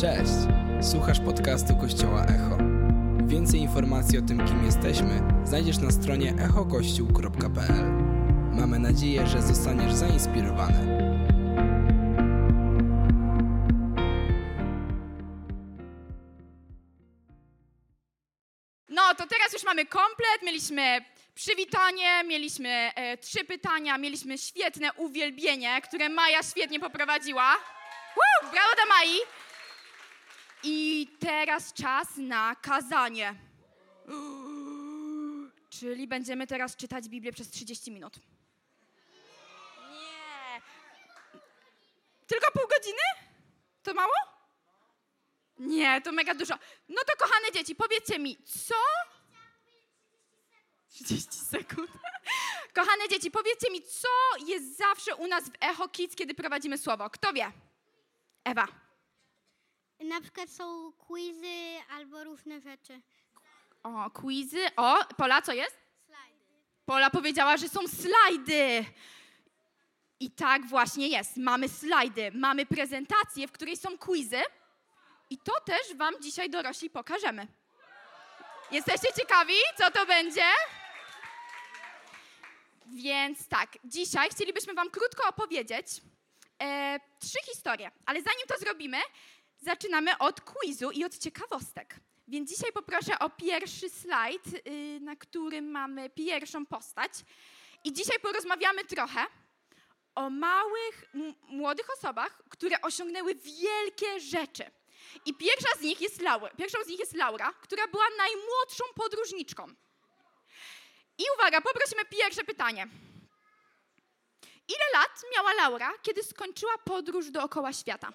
Cześć! Słuchasz podcastu Kościoła Echo. Więcej informacji o tym, kim jesteśmy, znajdziesz na stronie echokościół.pl. Mamy nadzieję, że zostaniesz zainspirowany. No to teraz już mamy komplet, mieliśmy przywitanie, mieliśmy e, trzy pytania, mieliśmy świetne uwielbienie, które Maja świetnie poprowadziła. Woo! Brawo dla Mai! I teraz czas na kazanie. Czyli będziemy teraz czytać Biblię przez 30 minut. Nie. Tylko pół godziny? To mało? Nie, to mega dużo. No to kochane dzieci, powiedzcie mi, co? 30 sekund. Kochane dzieci, powiedzcie mi, co jest zawsze u nas w Echo Kids, kiedy prowadzimy słowo? Kto wie? Ewa. Na przykład są quizy albo różne rzeczy. O, quizy. O, Pola, co jest? Slajdy. Pola powiedziała, że są slajdy. I tak właśnie jest. Mamy slajdy, mamy prezentację, w której są quizy. I to też Wam dzisiaj dorośli pokażemy. Jesteście ciekawi, co to będzie? Więc tak, dzisiaj chcielibyśmy Wam krótko opowiedzieć e, trzy historie. Ale zanim to zrobimy, zaczynamy od quizu i od ciekawostek. Więc dzisiaj poproszę o pierwszy slajd, y, na którym mamy pierwszą postać. I dzisiaj porozmawiamy trochę o małych, młodych osobach, które osiągnęły wielkie rzeczy. I pierwsza z nich jest Laura, pierwszą z nich jest Laura, która była najmłodszą podróżniczką. I uwaga, poprosimy pierwsze pytanie. Ile lat miała Laura, kiedy skończyła podróż dookoła świata?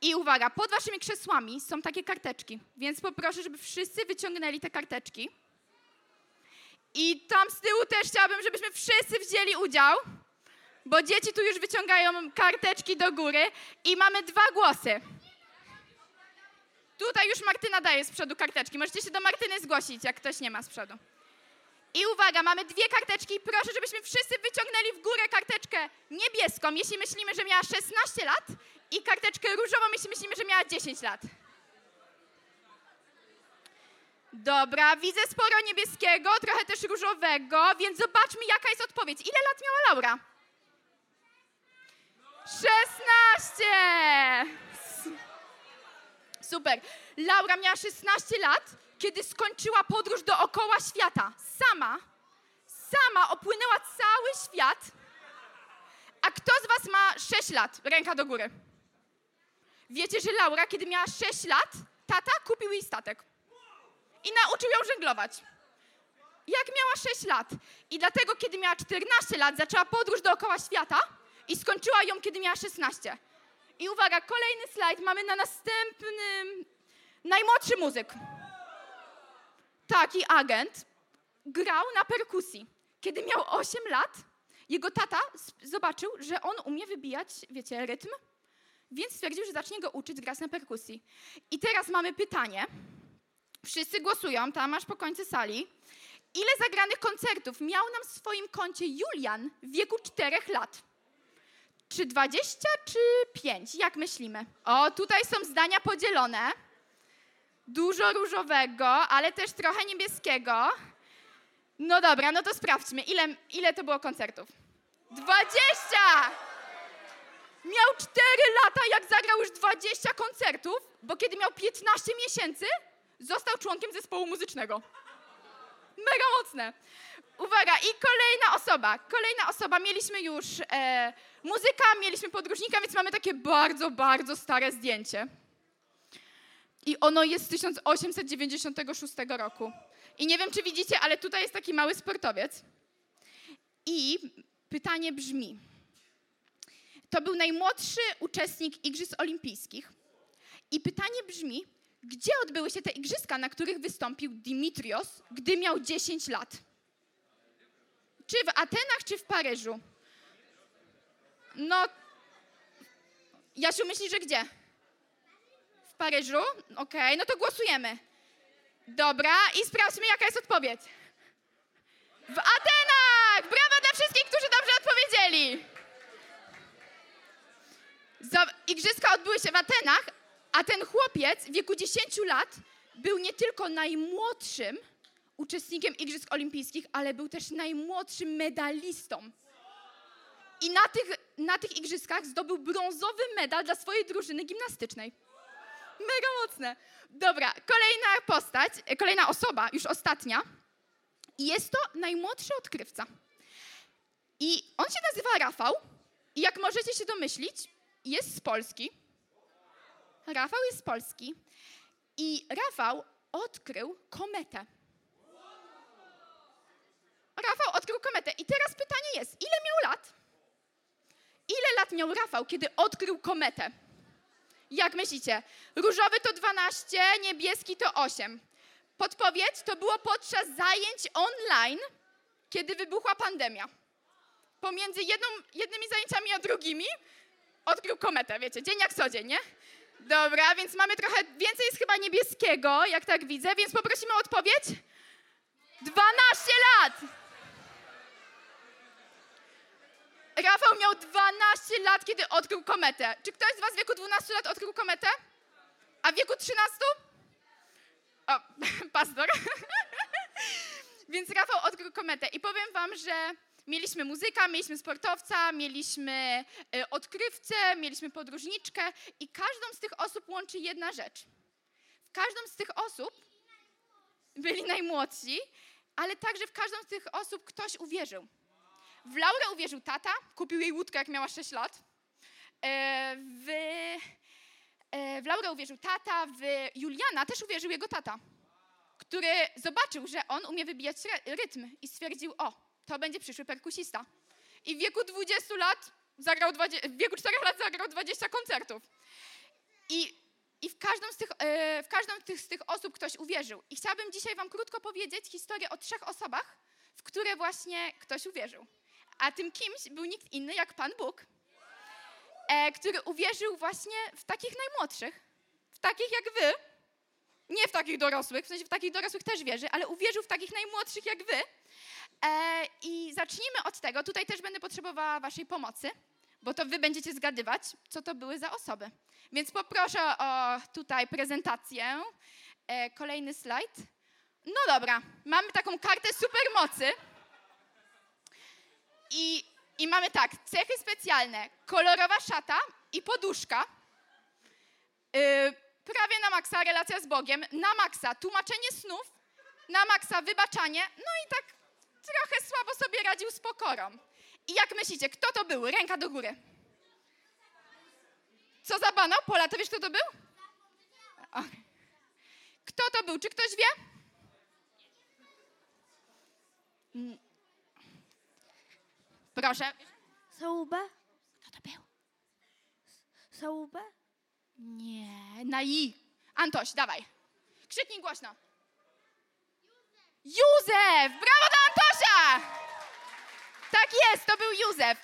I uwaga, pod waszymi krzesłami są takie karteczki, więc poproszę, żeby wszyscy wyciągnęli te karteczki. I tam z tyłu też chciałabym, żebyśmy wszyscy wzięli udział, bo dzieci tu już wyciągają karteczki do góry i mamy dwa głosy. Tutaj już Martyna daje z przodu karteczki. Możecie się do Martyny zgłosić, jak ktoś nie ma z przodu. I uwaga, mamy dwie karteczki. Proszę, żebyśmy wszyscy wyciągnęli w górę karteczkę niebieską, jeśli myślimy, że miała 16 lat, i karteczkę różową, jeśli myślimy, że miała 10 lat. Dobra, widzę sporo niebieskiego, trochę też różowego, więc zobaczmy, jaka jest odpowiedź. Ile lat miała Laura? 16! Super. Laura miała 16 lat, kiedy skończyła podróż dookoła świata. Sama, sama opłynęła cały świat. A kto z Was ma 6 lat? Ręka do góry. Wiecie, że Laura, kiedy miała 6 lat, tata kupił jej statek. I nauczył ją żeglować. Jak miała 6 lat. I dlatego, kiedy miała 14 lat, zaczęła podróż dookoła świata i skończyła ją, kiedy miała 16. I uwaga, kolejny slajd mamy na następnym. Najmłodszy muzyk. Taki agent grał na perkusji. Kiedy miał 8 lat, jego tata zobaczył, że on umie wybijać, wiecie, rytm, więc stwierdził, że zacznie go uczyć grać na perkusji. I teraz mamy pytanie. Wszyscy głosują, tam aż po końcu sali. Ile zagranych koncertów miał nam w swoim koncie Julian w wieku 4 lat? Czy 20, czy 5? Jak myślimy? O, tutaj są zdania podzielone. Dużo różowego, ale też trochę niebieskiego. No dobra, no to sprawdźmy, ile, ile to było koncertów. 20! Miał 4 lata, jak zagrał już 20 koncertów, bo kiedy miał 15 miesięcy, został członkiem zespołu muzycznego. Mega mocne. Uwaga, i kolejna osoba. Kolejna osoba. Mieliśmy już e, muzyka, mieliśmy podróżnika, więc mamy takie bardzo, bardzo stare zdjęcie. I ono jest z 1896 roku. I nie wiem, czy widzicie, ale tutaj jest taki mały sportowiec. I pytanie brzmi: To był najmłodszy uczestnik Igrzysk Olimpijskich. I pytanie brzmi: gdzie odbyły się te igrzyska, na których wystąpił Dimitrios, gdy miał 10 lat? Czy w Atenach, czy w Paryżu? No, Jasiu, myślisz, że gdzie? W Paryżu? Okej, no to głosujemy. Dobra, i sprawdźmy, jaka jest odpowiedź. W Atenach! Brawa dla wszystkich, którzy dobrze odpowiedzieli. Igrzyska odbyły się w Atenach, A ten chłopiec w wieku 10 lat był nie tylko najmłodszym uczestnikiem Igrzysk Olimpijskich, ale był też najmłodszym medalistą. I na tych, na tych igrzyskach zdobył brązowy medal dla swojej drużyny gimnastycznej. Mega mocne. Dobra, kolejna postać, kolejna osoba, już ostatnia. Jest to najmłodszy odkrywca. I on się nazywa Rafał. I jak możecie się domyślić, jest z Polski. Rafał jest z Polski. I Rafał odkrył kometę. Rafał odkrył kometę. I teraz pytanie jest, ile miał lat? Ile lat miał Rafał, kiedy odkrył kometę? Jak myślicie? Różowy to 12, niebieski to 8. Podpowiedź to było podczas zajęć online, kiedy wybuchła pandemia. Pomiędzy jedną, jednymi zajęciami a drugimi odkrył kometę, wiecie, dzień jak co dzień, nie? Dobra, więc mamy trochę więcej jest chyba niebieskiego, jak tak widzę, więc poprosimy o odpowiedź. 12 lat! Rafał miał 12 lat, kiedy odkrył kometę. Czy ktoś z was w wieku 12 lat odkrył kometę? A w wieku 13? O, pastor. Więc Rafał odkrył kometę. I powiem wam, że mieliśmy muzyka, mieliśmy sportowca, mieliśmy y, odkrywcę, mieliśmy podróżniczkę i każdą z tych osób łączy jedna rzecz. W każdą z tych osób byli najmłodsi, ale także w każdą z tych osób ktoś uwierzył. W Laurę uwierzył tata, kupił jej łódkę, jak miała 6 lat. E, w, e, w Laurę uwierzył tata, w Juliana też uwierzył jego tata, który zobaczył, że on umie wybijać ry- rytm i stwierdził, o, to będzie przyszły perkusista. I w wieku 20 lat zagrał, 20, w wieku 4 lat zagrał 20 koncertów. I, i w, każdą z tych, e, w każdą z tych, z tych osób ktoś uwierzył. I chciałabym dzisiaj wam krótko powiedzieć historię o trzech osobach, w które właśnie ktoś uwierzył. A tym kimś był nikt inny jak Pan Bóg, e, który uwierzył właśnie w takich najmłodszych, w takich jak wy, nie w takich dorosłych, w sensie w takich dorosłych też wierzy, ale uwierzył w takich najmłodszych jak wy. E, I zacznijmy od tego, tutaj też będę potrzebowała waszej pomocy, bo to wy będziecie zgadywać, co to były za osoby. Więc poproszę o tutaj prezentację. E, kolejny slajd. No dobra, mamy taką kartę supermocy. I, I mamy tak, cechy specjalne, kolorowa szata i poduszka. Yy, prawie na maksa relacja z Bogiem, na maksa tłumaczenie snów, na maksa wybaczanie, no i tak trochę słabo sobie radził z pokorą. I jak myślicie, kto to był? Ręka do góry. Co za banał? Pola, to wiesz, kto to był? Kto to był? Czy ktoś wie? Proszę. Sałuba? Kto to był? Sałuba? Nie, na i. Antoś, dawaj. Krzyknij głośno. Józef! Brawo dla Antosia! Tak jest, to był Józef.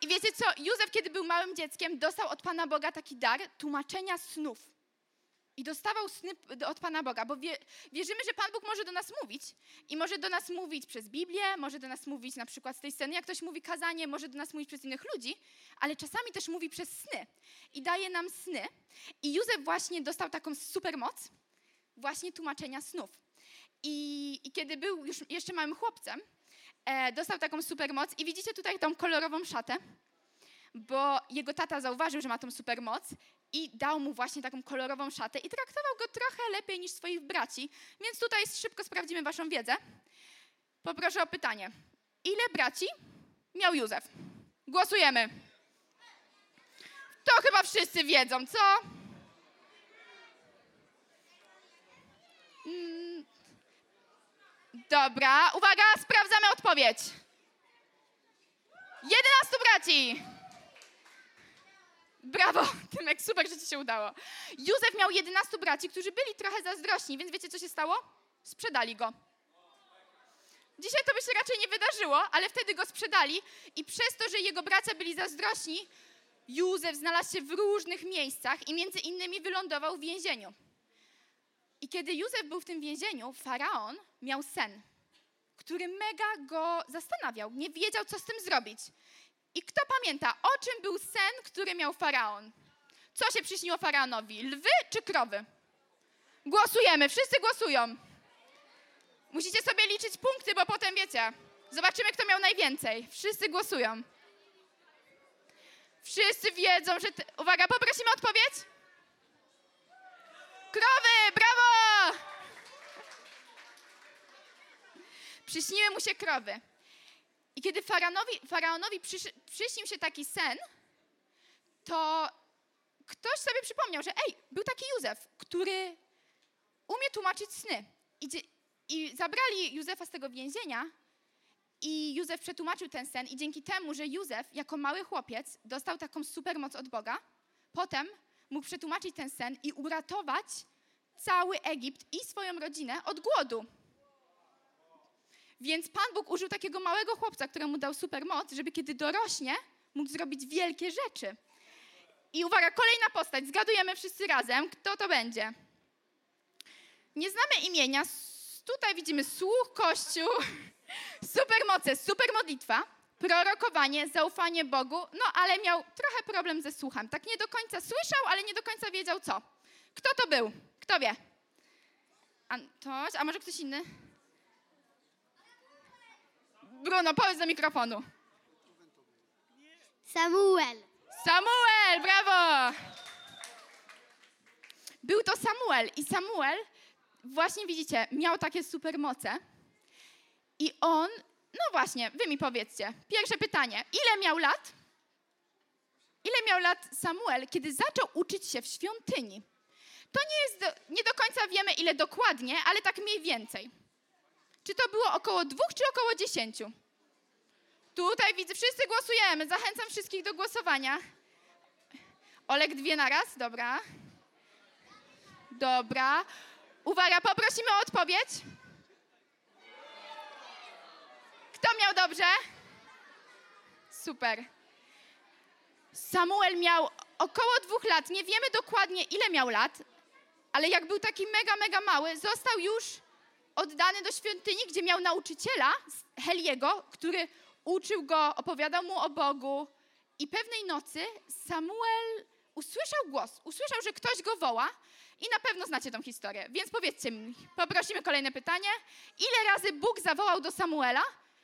I wiecie co? Józef, kiedy był małym dzieckiem, dostał od Pana Boga taki dar tłumaczenia snów. I dostawał sny od Pana Boga, bo wie, wierzymy, że Pan Bóg może do nas mówić. I może do nas mówić przez Biblię, może do nas mówić na przykład z tej sceny, jak ktoś mówi kazanie, może do nas mówić przez innych ludzi, ale czasami też mówi przez sny. I daje nam sny. I Józef właśnie dostał taką super moc właśnie tłumaczenia snów. I, i kiedy był już jeszcze małym chłopcem, e, dostał taką super moc i widzicie tutaj tą kolorową szatę, bo jego tata zauważył, że ma tą super moc i dał mu właśnie taką kolorową szatę i traktował go trochę lepiej niż swoich braci. Więc tutaj szybko sprawdzimy waszą wiedzę. Poproszę o pytanie. Ile braci miał Józef? Głosujemy. To chyba wszyscy wiedzą, co? Mm, Dobra, uwaga, sprawdzamy odpowiedź. 11 braci. Brawo, Tymek, super, że ci się udało. Józef miał 11 braci, którzy byli trochę zazdrośni, więc wiecie, co się stało? Sprzedali go. Dzisiaj to by się raczej nie wydarzyło, ale wtedy go sprzedali i przez to, że jego bracia byli zazdrośni, Józef znalazł się w różnych miejscach i między innymi wylądował w więzieniu. I kiedy Józef był w tym więzieniu, faraon miał sen, który mega go zastanawiał. Nie wiedział, co z tym zrobić. I kto pamięta, o czym był sen, który miał faraon? Co się przyśniło faraonowi? Lwy czy krowy? Głosujemy, wszyscy głosują. Musicie sobie liczyć punkty, bo potem wiecie. Zobaczymy, kto miał najwięcej. Wszyscy głosują. Wszyscy wiedzą, że. Ty... Uwaga, poprosimy odpowiedź. Krowy, brawo! Przyśniły mu się krowy. I kiedy faraonowi, faraonowi przysz, przyśnił się taki sen, to ktoś sobie przypomniał, że ej, był taki Józef, który umie tłumaczyć sny. I, I zabrali Józefa z tego więzienia i Józef przetłumaczył ten sen i dzięki temu, że Józef jako mały chłopiec dostał taką supermoc od Boga, potem mógł przetłumaczyć ten sen i uratować cały Egipt i swoją rodzinę od głodu. Więc Pan Bóg użył takiego małego chłopca, któremu dał supermoc, żeby kiedy dorośnie, mógł zrobić wielkie rzeczy. I uwaga, kolejna postać. Zgadujemy wszyscy razem, kto to będzie. Nie znamy imienia. Tutaj widzimy słuch, kościół, supermoce, supermodlitwa, prorokowanie, zaufanie Bogu, no ale miał trochę problem ze słuchem. Tak nie do końca słyszał, ale nie do końca wiedział co. Kto to był? Kto wie? Antoś, a może ktoś inny? Bruno, powiedz do mikrofonu. Samuel. Samuel, brawo! Był to Samuel i Samuel, właśnie widzicie, miał takie supermoce i on, no właśnie, wy mi powiedzcie, pierwsze pytanie, ile miał lat? Ile miał lat Samuel, kiedy zaczął uczyć się w świątyni? To nie jest, do, nie do końca wiemy ile dokładnie, ale tak mniej więcej. Czy to było około dwóch, czy około dziesięciu? Tutaj widzę, wszyscy głosujemy. Zachęcam wszystkich do głosowania. Olek dwie na raz, dobra. Dobra. Uwaga, poprosimy o odpowiedź. Kto miał dobrze? Super. Samuel miał około dwóch lat. Nie wiemy dokładnie, ile miał lat, ale jak był taki mega, mega mały, został już oddany do świątyni, gdzie miał nauczyciela Heliego, który uczył go, opowiadał mu o Bogu. I pewnej nocy Samuel usłyszał głos, usłyszał, że ktoś go woła i na pewno znacie tą historię. Więc powiedzcie mi, poprosimy kolejne pytanie. Ile razy Bóg zawołał do Samuela,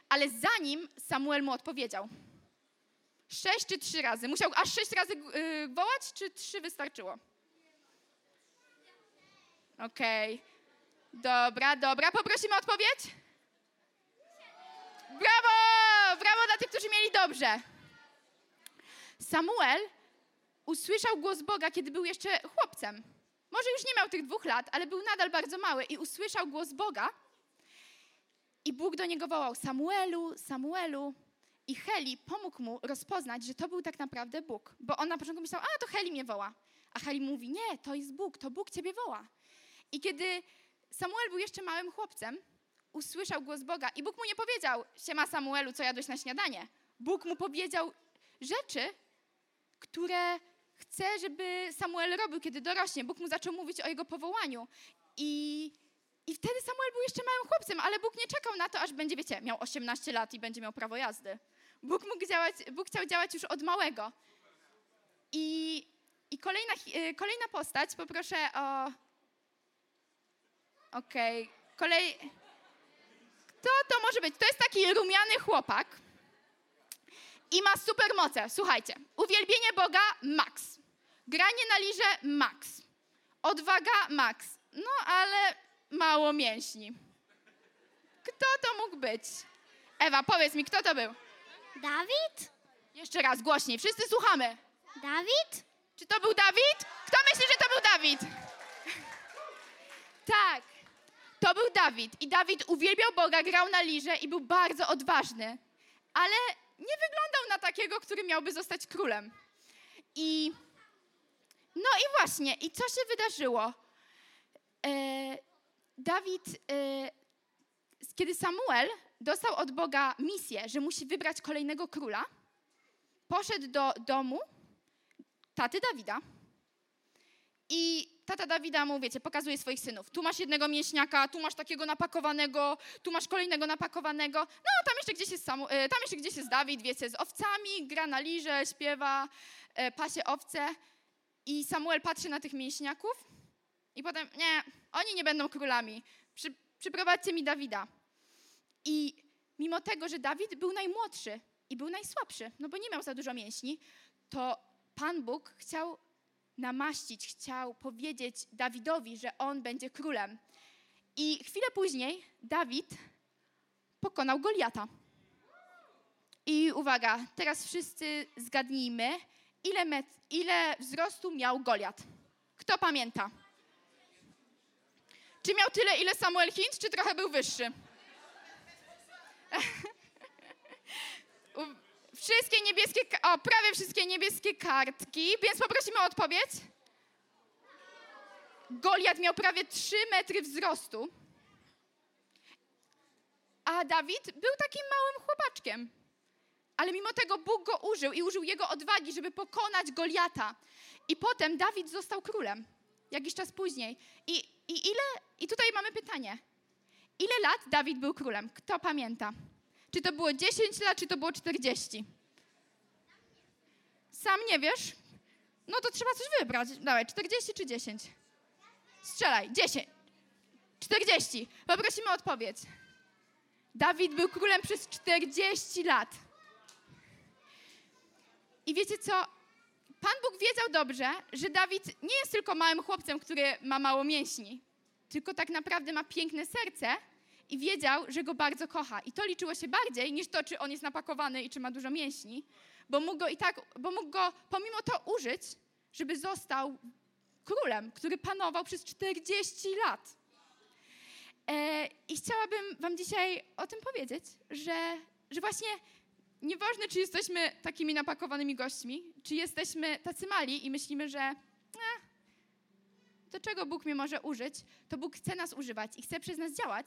ale zanim Samuel mu odpowiedział? Sześć czy trzy razy? Musiał aż sześć razy yy, wołać, czy trzy wystarczyło? Okej. Dobra, dobra. Poprosimy o odpowiedź. Brawo! Brawo dla tych, którzy mieli dobrze. Samuel usłyszał głos Boga, kiedy był jeszcze chłopcem. Może już nie miał tych dwóch lat, ale był nadal bardzo mały i usłyszał głos Boga. I Bóg do niego wołał: Samuelu, Samuelu. I Heli pomógł mu rozpoznać, że to był tak naprawdę Bóg. Bo on na początku myślał: A, to Heli mnie woła. A Heli mówi: Nie, to jest Bóg, to Bóg ciebie woła. I kiedy Samuel był jeszcze małym chłopcem, usłyszał głos Boga i Bóg mu nie powiedział, siema Samuelu, co jadłeś na śniadanie. Bóg mu powiedział rzeczy, które chce, żeby Samuel robił, kiedy dorośnie. Bóg mu zaczął mówić o jego powołaniu. I, I wtedy Samuel był jeszcze małym chłopcem, ale Bóg nie czekał na to, aż będzie, wiecie, miał 18 lat i będzie miał prawo jazdy. Bóg, mógł działać, Bóg chciał działać już od małego. I, i kolejna, y, kolejna postać, poproszę o... Okej, kolej... Kto to może być? To jest taki rumiany chłopak i ma supermoce. Słuchajcie, uwielbienie Boga max, granie na lirze max, odwaga max, no ale mało mięśni. Kto to mógł być? Ewa, powiedz mi, kto to był? Dawid? Jeszcze raz, głośniej, wszyscy słuchamy. Dawid? Czy to był Dawid? Kto myśli, że to był Dawid? Tak, to był Dawid. I Dawid uwielbiał Boga, grał na lirze i był bardzo odważny. Ale nie wyglądał na takiego, który miałby zostać królem. I no i właśnie, i co się wydarzyło? E, Dawid, e, kiedy Samuel dostał od Boga misję, że musi wybrać kolejnego króla, poszedł do domu taty Dawida. I tata Dawida mu, wiecie, pokazuje swoich synów. Tu masz jednego mięśniaka, tu masz takiego napakowanego, tu masz kolejnego napakowanego. No, tam jeszcze gdzieś jest, Samu, e, tam jeszcze gdzieś jest Dawid, wiecie, z owcami, gra na lirze, śpiewa, e, pasie owce. I Samuel patrzy na tych mięśniaków i potem, nie, oni nie będą królami. Przy, przyprowadźcie mi Dawida. I mimo tego, że Dawid był najmłodszy i był najsłabszy, no bo nie miał za dużo mięśni, to Pan Bóg chciał namaścić, chciał powiedzieć Dawidowi, że on będzie królem. I chwilę później Dawid pokonał Goliata. I uwaga, teraz wszyscy zgadnijmy, ile, met, ile wzrostu miał Goliat. Kto pamięta? Czy miał tyle, ile Samuel Hintz, czy trochę był wyższy? Wszystkie niebieskie, o, prawie wszystkie niebieskie kartki, więc poprosimy o odpowiedź. Goliat miał prawie 3 metry wzrostu, a Dawid był takim małym chłopaczkiem. Ale mimo tego Bóg go użył i użył jego odwagi, żeby pokonać Goliata. I potem Dawid został królem, jakiś czas później. I, i ile, i tutaj mamy pytanie. Ile lat Dawid był królem? Kto pamięta? Czy to było 10 lat, czy to było 40? Sam nie wiesz? No to trzeba coś wybrać. Dawaj, 40 czy 10? Strzelaj, 10. 40. Poprosimy o odpowiedź. Dawid był królem przez 40 lat. I wiecie co? Pan Bóg wiedział dobrze, że Dawid nie jest tylko małym chłopcem, który ma mało mięśni, tylko tak naprawdę ma piękne serce i wiedział, że go bardzo kocha. I to liczyło się bardziej niż to, czy on jest napakowany i czy ma dużo mięśni, bo mógł go i tak, bo mógł go pomimo to użyć, żeby został królem, który panował przez 40 lat. E, I chciałabym Wam dzisiaj o tym powiedzieć, że, że właśnie nieważne, czy jesteśmy takimi napakowanymi gośćmi, czy jesteśmy tacy mali i myślimy, że eh, do czego Bóg mnie może użyć, to Bóg chce nas używać i chce przez nas działać.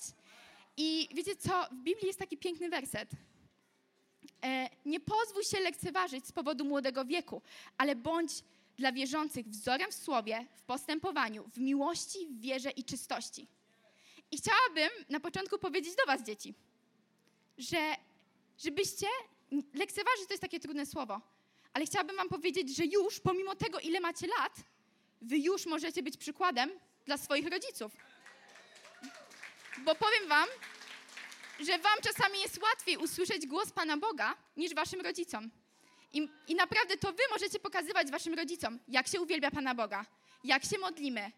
I wiecie co? W Biblii jest taki piękny werset. E, nie pozwól się lekceważyć z powodu młodego wieku, ale bądź dla wierzących wzorem w słowie, w postępowaniu, w miłości, w wierze i czystości. I chciałabym na początku powiedzieć do Was, dzieci, że żebyście, lekceważyć to jest takie trudne słowo, ale chciałabym Wam powiedzieć, że już, pomimo tego, ile macie lat, Wy już możecie być przykładem dla swoich rodziców. Bo powiem Wam, że Wam czasami jest łatwiej usłyszeć głos Pana Boga niż Waszym rodzicom. I, I naprawdę to Wy możecie pokazywać Waszym rodzicom, jak się uwielbia Pana Boga, jak się modlimy,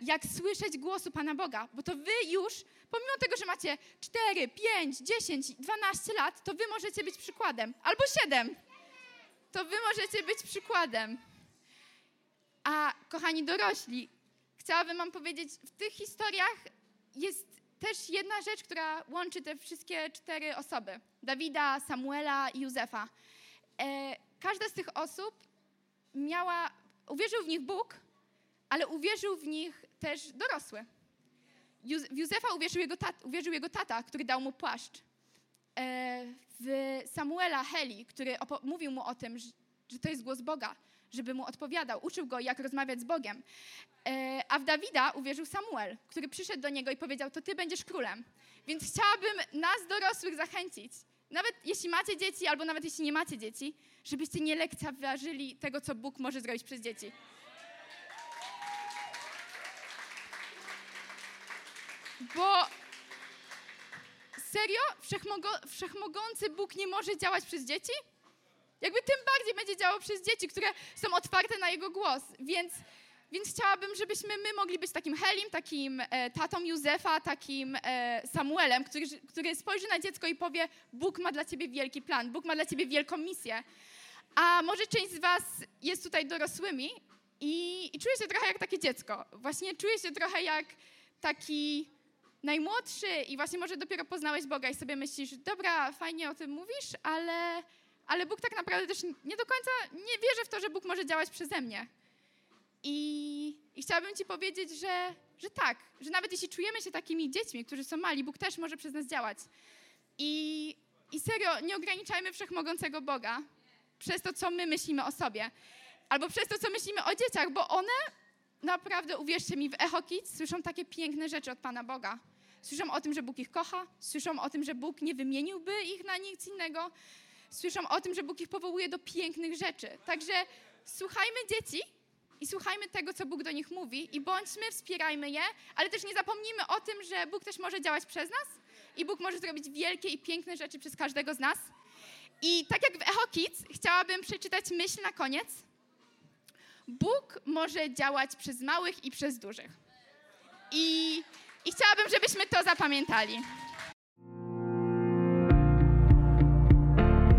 jak słyszeć głosu Pana Boga, bo to wy już, pomimo tego, że macie 4, 5, 10, 12 lat, to wy możecie być przykładem. Albo 7. To wy możecie być przykładem. A kochani dorośli, chciałabym wam powiedzieć, w tych historiach jest też jedna rzecz, która łączy te wszystkie cztery osoby. Dawida, Samuela i Józefa. E, każda z tych osób miała, uwierzył w nich Bóg, ale uwierzył w nich też dorosły. W Józefa uwierzył jego, tata, uwierzył jego tata, który dał mu płaszcz. E, w Samuela Heli, który mówił mu o tym, że to jest głos Boga, żeby mu odpowiadał, uczył go, jak rozmawiać z Bogiem. E, a w Dawida uwierzył Samuel, który przyszedł do niego i powiedział: To ty będziesz królem. Więc chciałabym nas, dorosłych, zachęcić, nawet jeśli macie dzieci, albo nawet jeśli nie macie dzieci, żebyście nie lekceważyli tego, co Bóg może zrobić przez dzieci. Bo serio? Wszechmogo, wszechmogący Bóg nie może działać przez dzieci? Jakby tym bardziej będzie działał przez dzieci, które są otwarte na Jego głos. Więc, więc chciałabym, żebyśmy my mogli być takim Helim, takim e, tatą Józefa, takim e, Samuelem, który, który spojrzy na dziecko i powie, Bóg ma dla ciebie wielki plan, Bóg ma dla ciebie wielką misję. A może część z was jest tutaj dorosłymi i, i czuje się trochę jak takie dziecko. Właśnie czuje się trochę jak taki najmłodszy i właśnie może dopiero poznałeś Boga i sobie myślisz, dobra, fajnie o tym mówisz, ale, ale Bóg tak naprawdę też nie do końca nie wierzy w to, że Bóg może działać przeze mnie. I, i chciałabym Ci powiedzieć, że, że tak, że nawet jeśli czujemy się takimi dziećmi, którzy są mali, Bóg też może przez nas działać. I, i serio, nie ograniczajmy wszechmogącego Boga przez to, co my myślimy o sobie, albo przez to, co myślimy o dzieciach, bo one naprawdę, uwierzcie mi, w Echo Kids słyszą takie piękne rzeczy od Pana Boga. Słyszą o tym, że Bóg ich kocha, słyszą o tym, że Bóg nie wymieniłby ich na nic innego, słyszą o tym, że Bóg ich powołuje do pięknych rzeczy. Także słuchajmy dzieci, i słuchajmy tego, co Bóg do nich mówi i bądźmy, wspierajmy je, ale też nie zapomnijmy o tym, że Bóg też może działać przez nas i Bóg może zrobić wielkie i piękne rzeczy przez każdego z nas. I tak jak w Echo Kids, chciałabym przeczytać myśl na koniec. Bóg może działać przez małych i przez dużych. I, i chciałabym, żebyśmy to zapamiętali.